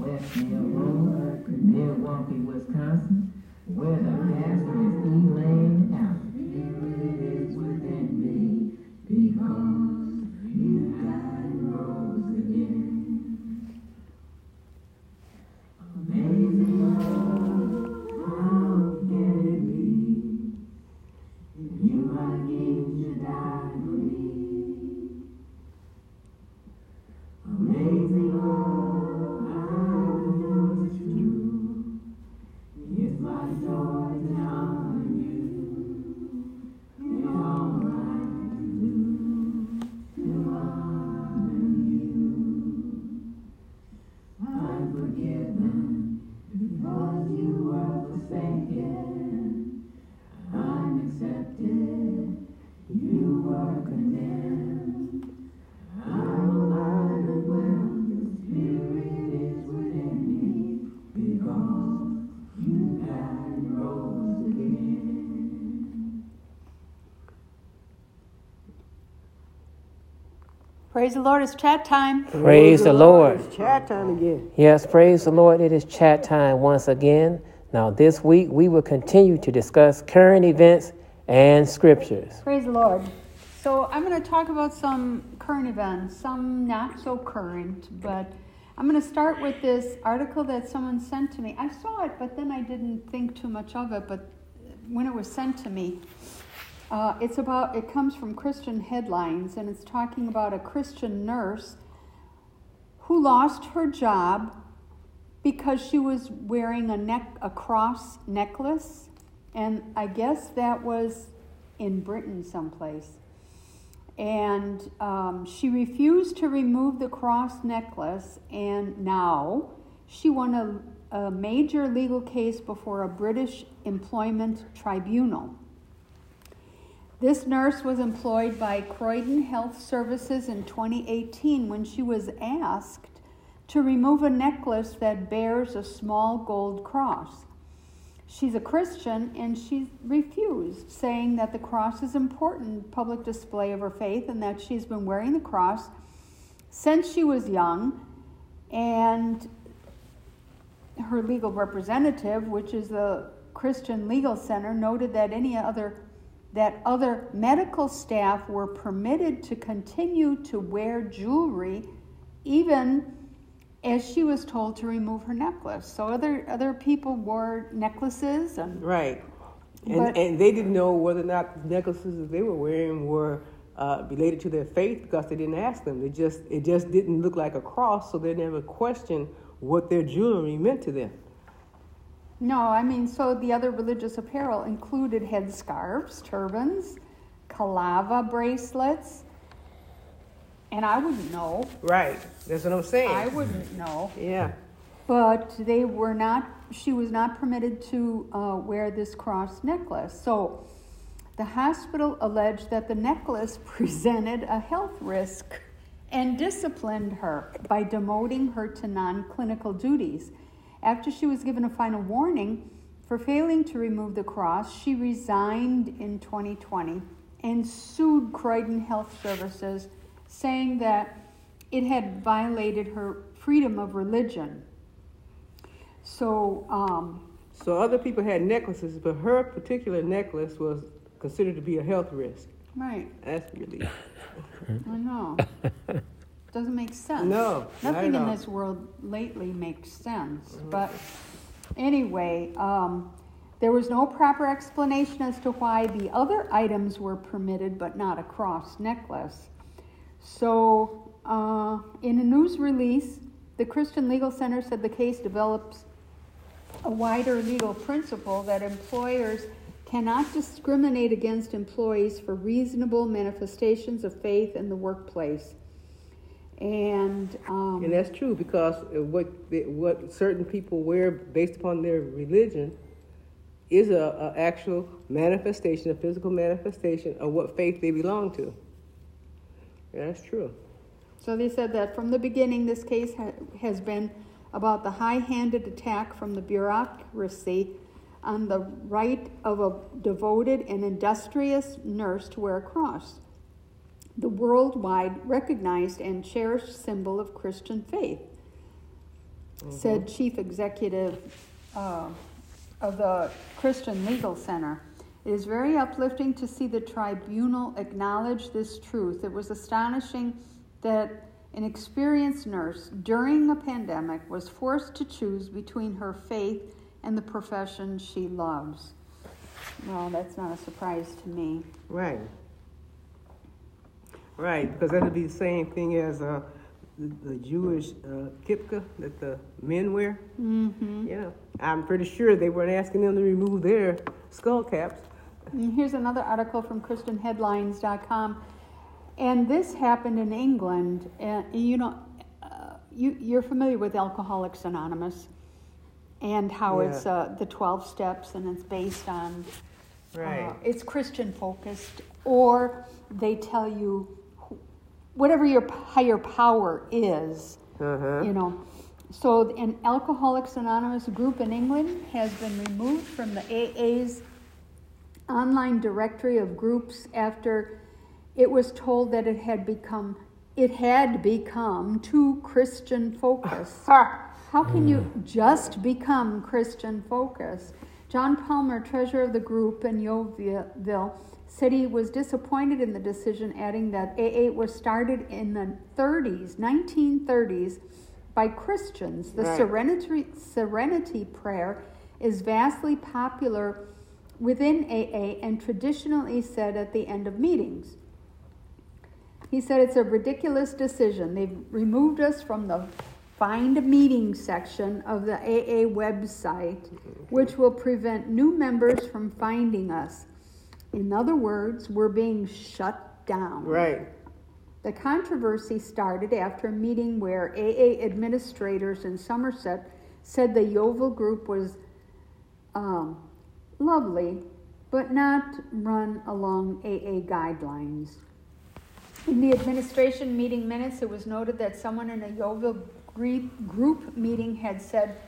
West Elmore, Road, Milwaukee, Wisconsin, where the pastor is Elaine Allen. Praise the Lord, it's chat time. Praise, praise the, the Lord. Lord. It's chat time again. Yes, praise the Lord. It is chat time once again. Now, this week we will continue to discuss current events and scriptures. Praise the Lord. So, I'm going to talk about some current events, some not so current, but I'm going to start with this article that someone sent to me. I saw it, but then I didn't think too much of it. But when it was sent to me, uh, it's about, it comes from Christian headlines, and it's talking about a Christian nurse who lost her job because she was wearing a neck, a cross necklace, and I guess that was in Britain someplace. And um, she refused to remove the cross necklace, and now she won a, a major legal case before a British employment tribunal. This nurse was employed by Croydon Health Services in 2018 when she was asked to remove a necklace that bears a small gold cross. She's a Christian and she refused, saying that the cross is important public display of her faith and that she's been wearing the cross since she was young. And her legal representative, which is the Christian Legal Center, noted that any other that other medical staff were permitted to continue to wear jewelry even as she was told to remove her necklace. So other other people wore necklaces and right, and but, and they didn't know whether or not the necklaces that they were wearing were uh, related to their faith because they didn't ask them. They just it just didn't look like a cross, so they never questioned what their jewelry meant to them. No, I mean, so the other religious apparel included headscarves, turbans, kalava bracelets, and I wouldn't know. Right, that's what I'm saying. I wouldn't know. yeah. But they were not, she was not permitted to uh, wear this cross necklace. So the hospital alleged that the necklace presented a health risk and disciplined her by demoting her to non clinical duties. After she was given a final warning for failing to remove the cross, she resigned in 2020 and sued Croydon Health Services, saying that it had violated her freedom of religion. So, um, so other people had necklaces, but her particular necklace was considered to be a health risk. Right. That's really. I know. Doesn't make sense. No, Nothing in this world lately makes sense. Mm-hmm. But anyway, um, there was no proper explanation as to why the other items were permitted but not a cross necklace. So, uh, in a news release, the Christian Legal Center said the case develops a wider legal principle that employers cannot discriminate against employees for reasonable manifestations of faith in the workplace. And um, and that's true because what what certain people wear based upon their religion is a, a actual manifestation, a physical manifestation of what faith they belong to. Yeah, that's true. So they said that from the beginning, this case ha- has been about the high handed attack from the bureaucracy on the right of a devoted and industrious nurse to wear a cross, the worldwide recognized and cherished symbol of Christian faith, mm-hmm. said Chief Executive uh, of the Christian Legal Center. It is very uplifting to see the tribunal acknowledge this truth. It was astonishing that an experienced nurse during a pandemic was forced to choose between her faith and the profession she loves. Well, that's not a surprise to me. Right. Right, because that would be the same thing as uh, the, the, Jewish uh, kippah that the men wear. Mm-hmm. Yeah, I'm pretty sure they weren't asking them to remove their skull caps. And here's another article from ChristianHeadlines.com. And this happened in England. And you know, uh, you, you're familiar with Alcoholics Anonymous and how yeah. it's uh, the 12 steps and it's based on, uh, right. It's Christian focused, or they tell you whatever your higher power is, uh-huh. you know. So, an Alcoholics Anonymous group in England has been removed from the AA's online directory of groups after it was told that it had become it had become too Christian focused. How can you just become Christian focused? John Palmer, treasurer of the group in Yeovil, said he was disappointed in the decision, adding that AA was started in the 30s, 1930s, by Christians. The right. serenity, serenity prayer is vastly popular within AA and traditionally said at the end of meetings. He said it's a ridiculous decision. They've removed us from the find a meeting section of the AA website, which will prevent new members from finding us. In other words, we're being shut down. Right. The controversy started after a meeting where AA administrators in Somerset said the Yeovil group was um, lovely, but not run along AA guidelines. In the administration meeting minutes, it was noted that someone in a Yeovil group meeting had said,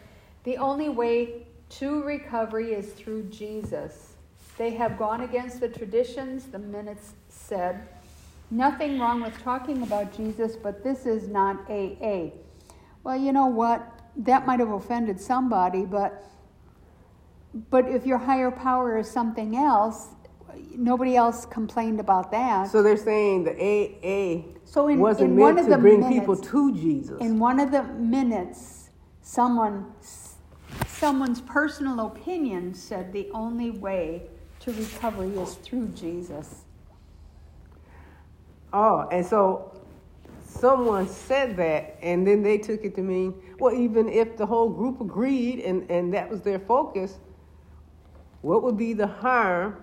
The only way to recovery is through Jesus. They have gone against the traditions, the minutes said. Nothing wrong with talking about Jesus, but this is not AA. Well, you know what? That might have offended somebody, but but if your higher power is something else, nobody else complained about that. So they're saying the AA so in, wasn't in meant to bring minutes, people to Jesus. In one of the minutes, someone someone's personal opinion said the only way to recovery is through Jesus. Oh, and so someone said that, and then they took it to mean, well, even if the whole group agreed and, and that was their focus, what would be the harm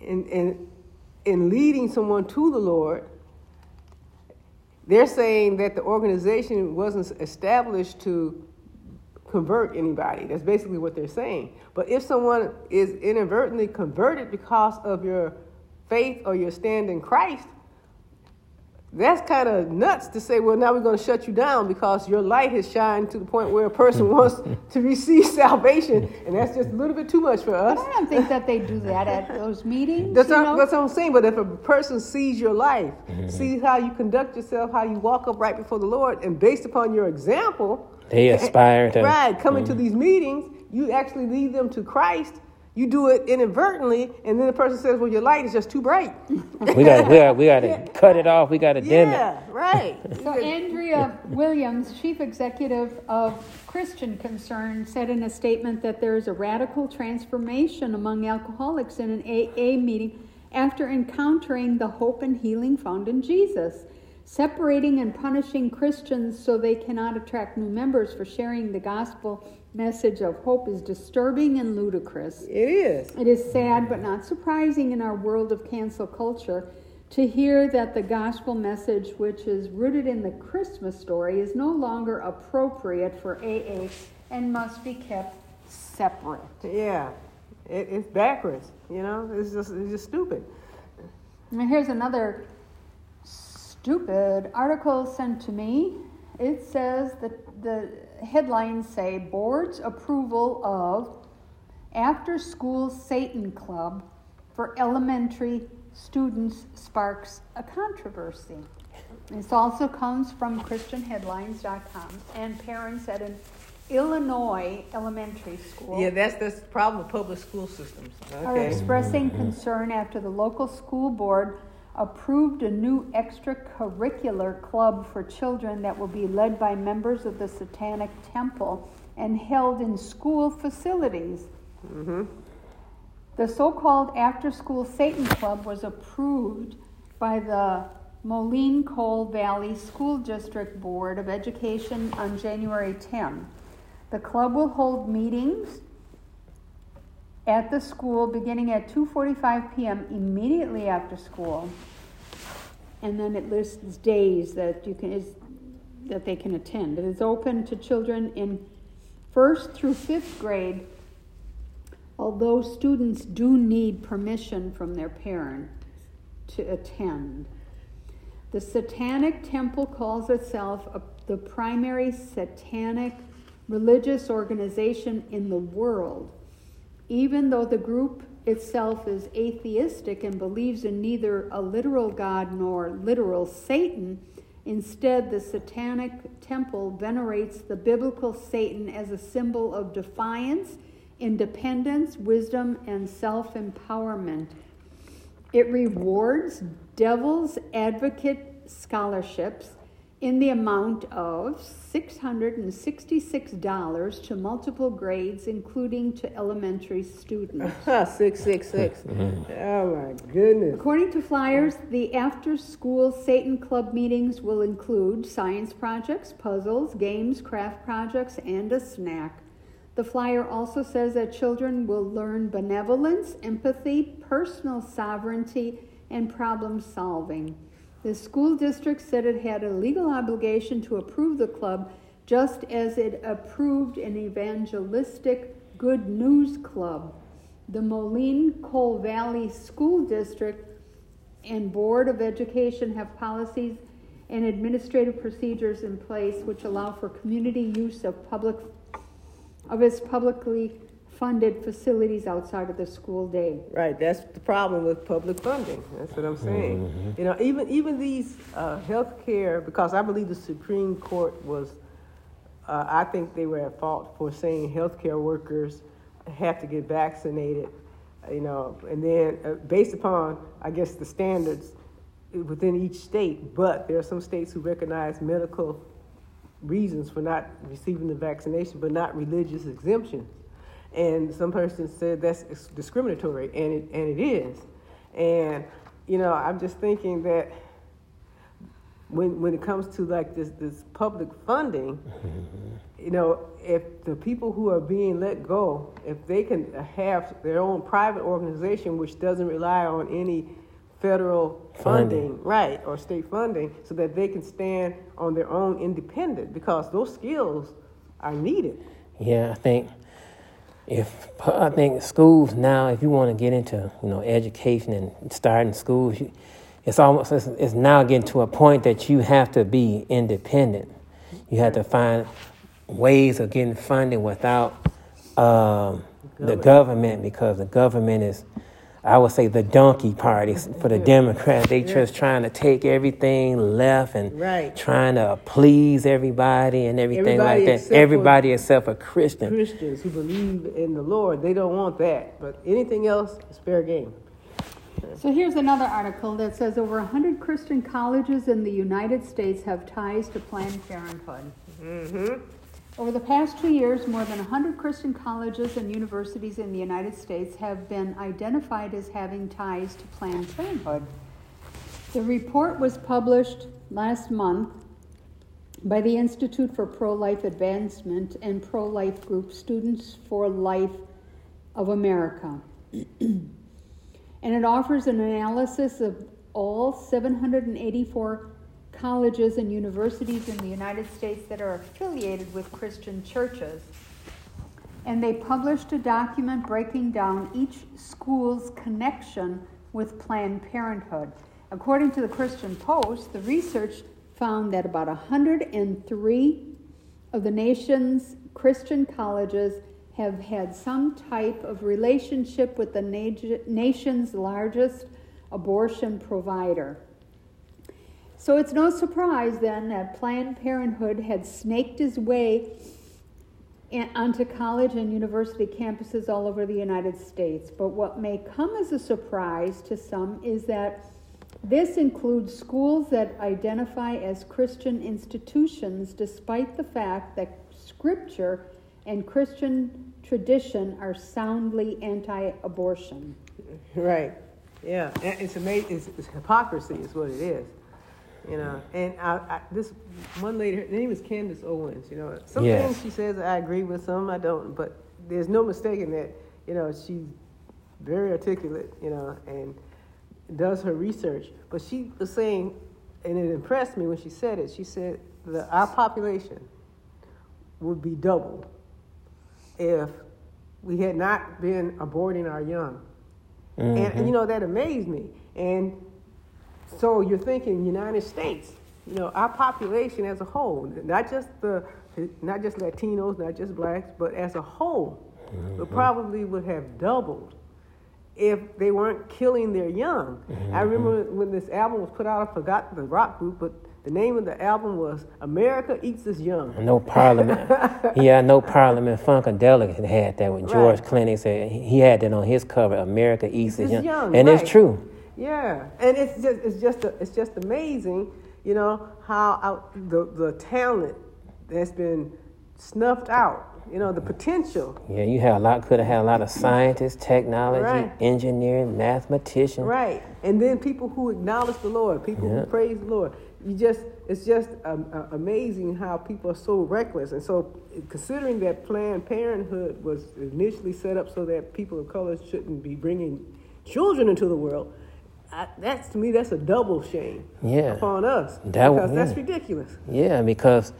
in, in, in leading someone to the Lord, they're saying that the organization wasn't established to convert anybody. That's basically what they're saying. But if someone is inadvertently converted because of your faith or your stand in Christ, that's kind of nuts to say, well, now we're going to shut you down because your light has shined to the point where a person wants to receive salvation, and that's just a little bit too much for us. But I don't think that they do that at those meetings. That's, what, that's what I'm saying. But if a person sees your life, mm-hmm. sees how you conduct yourself, how you walk up right before the Lord, and based upon your example, they aspire to. Right, coming mm-hmm. to these meetings, you actually lead them to Christ you do it inadvertently, and then the person says, "Well, your light is just too bright." we got, we got, we got to yeah. cut it off. We got to dim it. Yeah, right. so Andrea Williams, chief executive of Christian Concern, said in a statement that there is a radical transformation among alcoholics in an AA meeting after encountering the hope and healing found in Jesus. Separating and punishing Christians so they cannot attract new members for sharing the gospel message of hope is disturbing and ludicrous. It is. It is sad but not surprising in our world of cancel culture. to hear that the gospel message, which is rooted in the Christmas story, is no longer appropriate for AA and must be kept separate. Yeah, it, it's backwards. You know, it's just it's just stupid. Now here's another stupid article sent to me. It says that the headlines say board's approval of after school Satan club for elementary students sparks a controversy. This also comes from ChristianHeadlines.com and parents at an Illinois elementary school. Yeah, that's the problem with public school systems. Okay. Are expressing concern after the local school board approved a new extracurricular club for children that will be led by members of the Satanic Temple and held in school facilities. Mm-hmm. The so called After School Satan Club was approved by the Moline Coal Valley School District Board of Education on January 10. The club will hold meetings at the school beginning at 2:45 p.m. immediately after school. And then it lists days that you can is, that they can attend. It is open to children in 1st through 5th grade although students do need permission from their parent to attend. The Satanic Temple calls itself a, the primary satanic religious organization in the world, even though the group itself is atheistic and believes in neither a literal God nor literal Satan. Instead, the Satanic Temple venerates the biblical Satan as a symbol of defiance, independence, wisdom, and self empowerment. It rewards devil's advocate scholarships in the amount of $666 to multiple grades, including to elementary students. 666. oh my goodness. According to flyers, the after school Satan Club meetings will include science projects, puzzles, games, craft projects, and a snack. The flyer also says that children will learn benevolence, empathy, personal sovereignty, and problem solving. The school district said it had a legal obligation to approve the club just as it approved an evangelistic good news club. The Moline Coal Valley School District and Board of Education have policies and administrative procedures in place which allow for community use of public of its publicly funded facilities outside of the school day. Right, that's the problem with public funding. That's what I'm saying. Mm-hmm. You know, even even these uh, health care, because I believe the Supreme Court was, uh, I think they were at fault for saying healthcare workers have to get vaccinated. You know, and then uh, based upon, I guess, the standards within each state, but there are some states who recognize medical reasons for not receiving the vaccination, but not religious exemptions and some person said that's discriminatory, and it and it is. And you know, I'm just thinking that when when it comes to like this this public funding, you know, if the people who are being let go, if they can have their own private organization which doesn't rely on any federal funding, funding, right, or state funding, so that they can stand on their own independent, because those skills are needed. Yeah, I think if I think schools now, if you want to get into you know education and starting schools, it's almost it's, now getting to a point that you have to be independent. You have to find ways of getting funding without um, the government because the government is I would say the donkey party for the Democrats. They just trying to take everything left and right. trying to please everybody and everything everybody like that. Everybody except a Christian. Christians who believe in the Lord, they don't want that. But anything else is fair game. So here's another article that says over 100 Christian colleges in the United States have ties to Planned Parenthood. Mm-hmm. Over the past two years, more than 100 Christian colleges and universities in the United States have been identified as having ties to Planned Parenthood. The report was published last month by the Institute for Pro Life Advancement and pro life group Students for Life of America. and it offers an analysis of all 784 colleges and universities in the United States that are affiliated with Christian churches. And they published a document breaking down each school's connection with Planned Parenthood. According to the Christian Post, the research found that about 103 of the nation's Christian colleges have had some type of relationship with the nation's largest abortion provider. So it's no surprise then that Planned Parenthood had snaked his way onto college and university campuses all over the United States. But what may come as a surprise to some is that this includes schools that identify as Christian institutions, despite the fact that Scripture and Christian tradition are soundly anti abortion. Right. Yeah. It's amazing. It's, it's, hypocrisy, is what it is. You know, and I, I, this one lady, her name is Candace Owens. You know, some yes. things she says I agree with, some I don't. But there's no mistaking that. You know, she's very articulate. You know, and does her research. But she was saying, and it impressed me when she said it. She said that our population would be double if we had not been aborting our young. Mm-hmm. And, and, you know, that amazed me. And so you're thinking United States, you know, our population as a whole, not just the not just Latinos, not just blacks, but as a whole, mm-hmm. would probably would have doubled if they weren't killing their young. Mm-hmm. I remember when this album was put out, I forgot the rock group, but the name of the album was America Eats Its Young. No Parliament. yeah, no Parliament Funkadelic had that when George right. Clooney said he had that on his cover, America Eats Its Young. young. And right. it's true. Yeah. And it's just it's just a, it's just amazing, you know, how out the the talent that's been snuffed out you know, the potential. Yeah, you had a lot, could have had a lot of scientists, technology, right. engineering, mathematicians. Right. And then people who acknowledge the Lord, people yeah. who praise the Lord. You just, it's just um, uh, amazing how people are so reckless. And so, considering that Planned Parenthood was initially set up so that people of color shouldn't be bringing children into the world, I, that's to me, that's a double shame yeah. upon us. That, because yeah. that's ridiculous. Yeah, because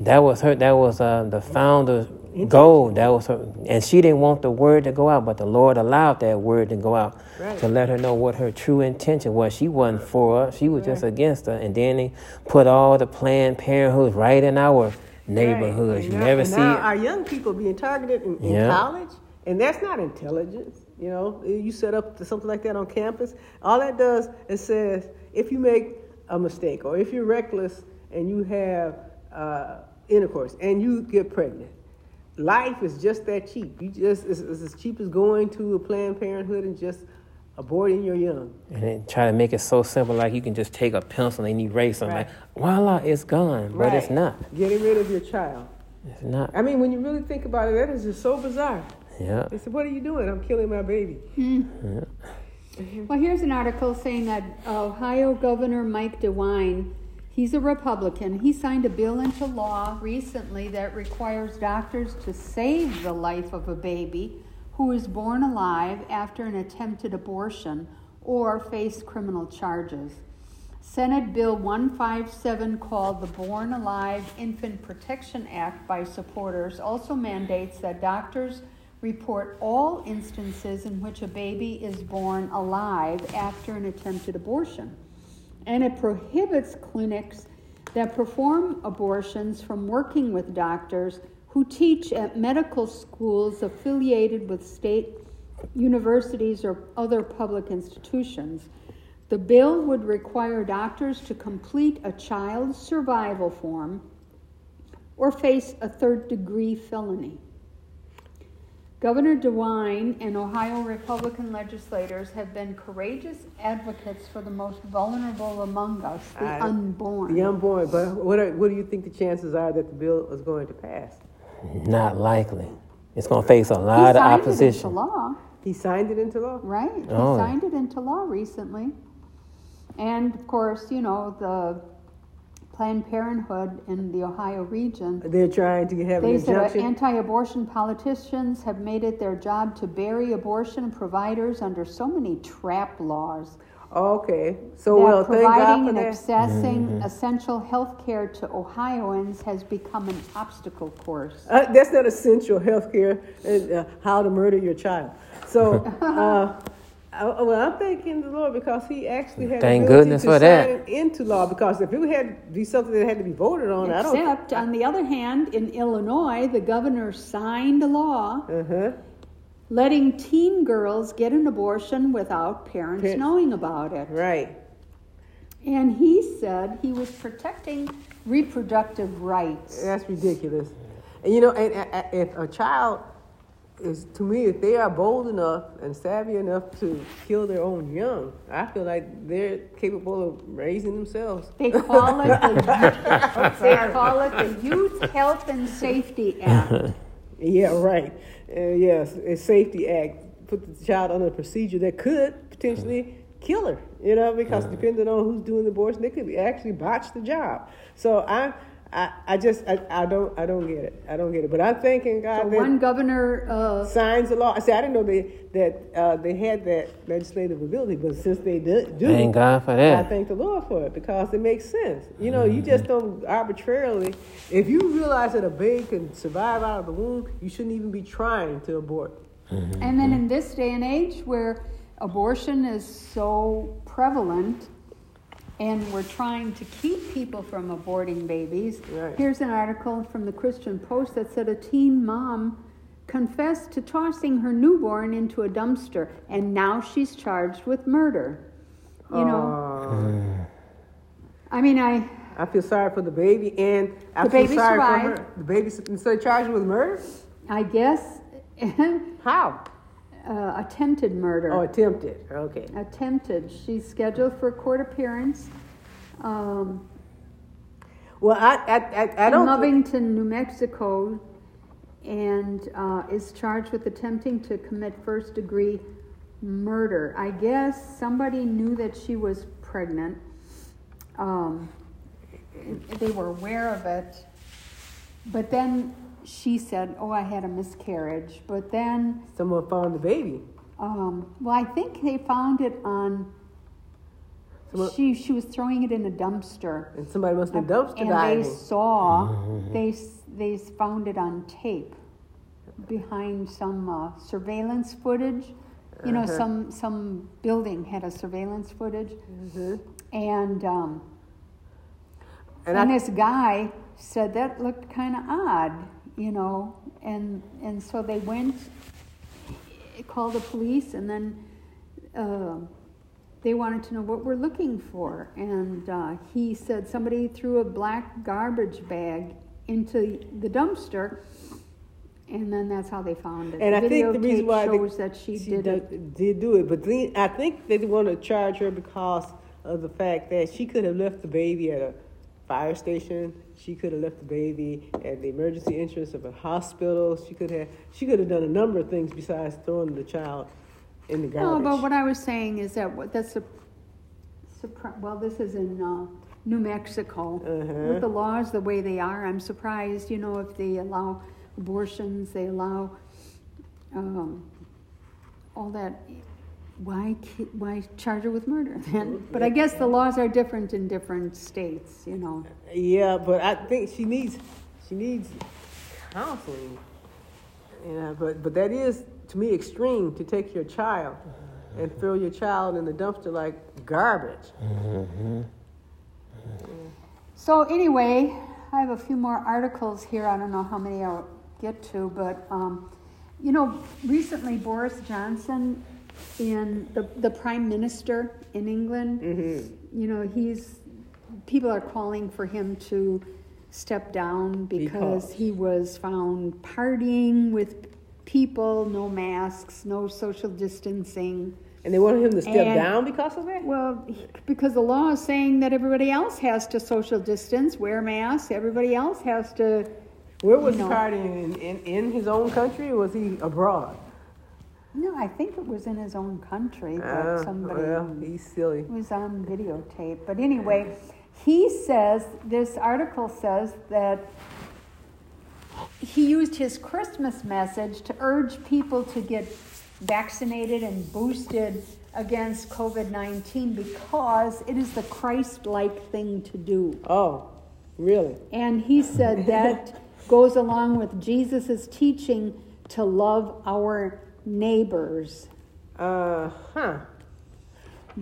that was her. That was uh, the founder's goal. That was her, and she didn't want the word to go out, but the Lord allowed that word to go out right. to let her know what her true intention was. She wasn't for us; she was right. just against her. And then they put all the Planned Parenthoods right in our neighborhoods. Right. You now, never see now our young people being targeted in, in yeah. college, and that's not intelligence. You know, you set up something like that on campus. All that does is says if you make a mistake or if you're reckless and you have uh, intercourse and you get pregnant. Life is just that cheap. You just it's, it's, as cheap as going to a Planned Parenthood and just aborting your young. And then try to make it so simple, like you can just take a pencil and erase something. Right. Like, voila, it's gone, but right. it's not. Getting rid of your child. It's not. I mean, when you really think about it, that is just so bizarre. Yeah. They said, "What are you doing? I'm killing my baby." Mm. Yeah. Well, here's an article saying that Ohio Governor Mike DeWine He's a Republican. He signed a bill into law recently that requires doctors to save the life of a baby who is born alive after an attempted abortion or face criminal charges. Senate Bill 157, called the Born Alive Infant Protection Act by supporters, also mandates that doctors report all instances in which a baby is born alive after an attempted abortion and it prohibits clinics that perform abortions from working with doctors who teach at medical schools affiliated with state universities or other public institutions. The bill would require doctors to complete a child survival form or face a third degree felony. Governor DeWine and Ohio Republican legislators have been courageous advocates for the most vulnerable among us, the I, unborn. The unborn. But what, are, what do you think the chances are that the bill is going to pass? Not likely. It's going to face a lot of opposition. It into law. He signed it into law? Right. Oh. He signed it into law recently. And of course, you know, the Planned Parenthood in the Ohio region. They're trying to have they an said anti-abortion politicians have made it their job to bury abortion providers under so many trap laws. Okay, so well, thank God providing and that. accessing Mm-hmm. essential health care to Ohioans has become an obstacle course. Uh, that's not essential health care and uh, how to murder your child. So, uh, I, well, I'm thanking the Lord because He actually had Thank the ability goodness to for sign that. into law. Because if it had to be something that had to be voted on, I don't. Except, on the other hand, in Illinois, the governor signed a law Uh-huh. letting teen girls get an abortion without parents Parents. knowing about it. Right. And he said he was protecting reproductive rights. That's ridiculous. And you know, and, and- and if a child is to me, if they are bold enough and savvy enough to kill their own young, I feel like they're capable of raising themselves. They call it the, they call it the Youth Health and Safety Act. Yeah, right. Uh, yes, a safety act put the child under a procedure that could potentially kill her. You know, because depending on who's doing the abortion, they could actually botch the job. So I, I, I just, I, I don't, I don't get it. I don't get it. But I'm thanking God So that one governor, uh, signs the law. I said I didn't know they that uh, they had that legislative ability, but since they do, do Thank God for that. I thank the Lord for it because it makes sense. You know, you just don't arbitrarily. If you realize that a baby can survive out of the womb, you shouldn't even be trying to abort. and then in this day and age where abortion is so prevalent and we're trying to keep people from aborting babies, Right. here's an article from the Christian Post that said a teen mom confessed to tossing her newborn into a dumpster and now she's charged with murder. You know, Uh, I mean, I. I feel sorry for the baby, and I The feel baby sorry survived. for her. The baby, so charged with murder? I guess How? Uh, attempted murder. Oh, attempted. Okay. Attempted. She's scheduled for a court appearance um, Well, I, I, I, I in don't. Lovington, New Mexico, and uh, is charged with attempting to commit first degree murder. I guess somebody knew that she was pregnant. Um, they were aware of it. But then she said, Oh, I had a miscarriage. But then Someone found the baby. Um, well, I think they found it on. Someone- She she was throwing it in a dumpster, And somebody must have dumpster and diving. And they saw they they found it on tape behind some uh, surveillance footage. You know, Uh-huh. some some building had a surveillance footage, Mhm. and um, And and, I- this guy said that looked kind of odd, you know, and and so they went, called the police, and then uh, they wanted to know what we're looking for, and uh, he said somebody threw a black garbage bag into the dumpster. And then that's how they found it. And I think the reason why they- shows that she, she did it. did do it, but I think they want to charge her because of the fact that she could have left the baby at a fire station. She could have left the baby at the emergency entrance of a hospital. She could have she could have done a number of things besides throwing the child in the garbage. No, but what I was saying is that what that's a, well, this is in uh, New Mexico. Uh-huh. With the laws the way they are, I'm surprised, you know, if they allow abortions, they allow um, all that. Why, why charge her with murder then? But I guess the laws are different in different states, you know. Yeah, but I think she needs she needs counseling. Yeah, but but that is to me extreme to take your child and throw your child in the dumpster like garbage. So anyway, I have a few more articles here. I don't know how many I'll get to, but um, you know, recently Boris Johnson, in the the Prime Minister in England, mm-hmm. you know, he's people are calling for him to step down because, Because. he was found partying with people, no masks, no social distancing. And they wanted him to step And- down because of that? Well, because the law is saying that everybody else has to social distance, wear masks, everybody else has to. Where was you he partying? In, in, in his own country or was he abroad? No, I think it was in his own country, but Uh, somebody well, he's silly. was on videotape. But anyway, he says this article says that he used his Christmas message to urge people to get vaccinated and boosted against COVID 19 because it is the Christ like thing to do. Oh, really? And he said that goes along with Jesus' teaching to love our neighbors. Uh huh.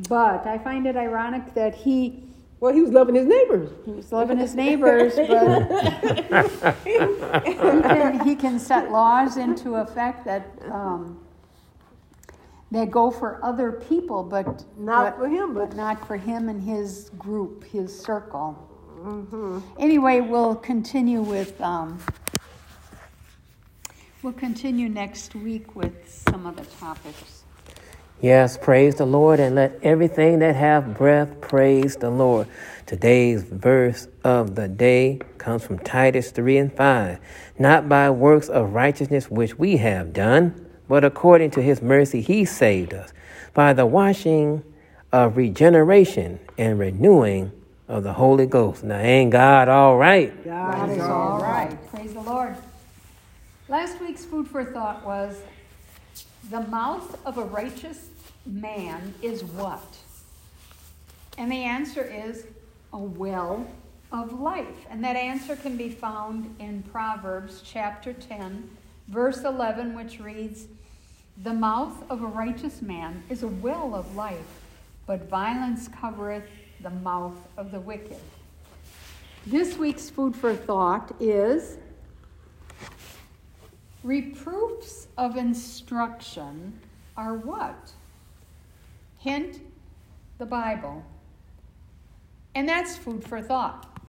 But I find it ironic that he well, he was loving his neighbors. He was loving his neighbors, but he, can, he can set laws into effect that um, that go for other people, but not but, for him, but not for him and his group, his circle. Mm-hmm. Anyway, we'll continue with. Um, we'll continue next week with some other topics. Yes, praise the Lord, and let everything that have breath praise the Lord. Today's verse of the day comes from Titus 3 and 5. Not by works of righteousness which we have done, but according to his mercy he saved us, by the washing of regeneration and renewing of the Holy Ghost. Now, ain't God all right? God, God is all right. right. Praise the Lord. Last week's food for thought was the mouth of a righteous man is what? And the answer is a well of life. And that answer can be found in Proverbs chapter 10, verse 11, which reads The mouth of a righteous man is a well of life, but violence covereth the mouth of the wicked. This week's food for thought is reproofs of instruction are what? Hint, the Bible. And that's food for thought.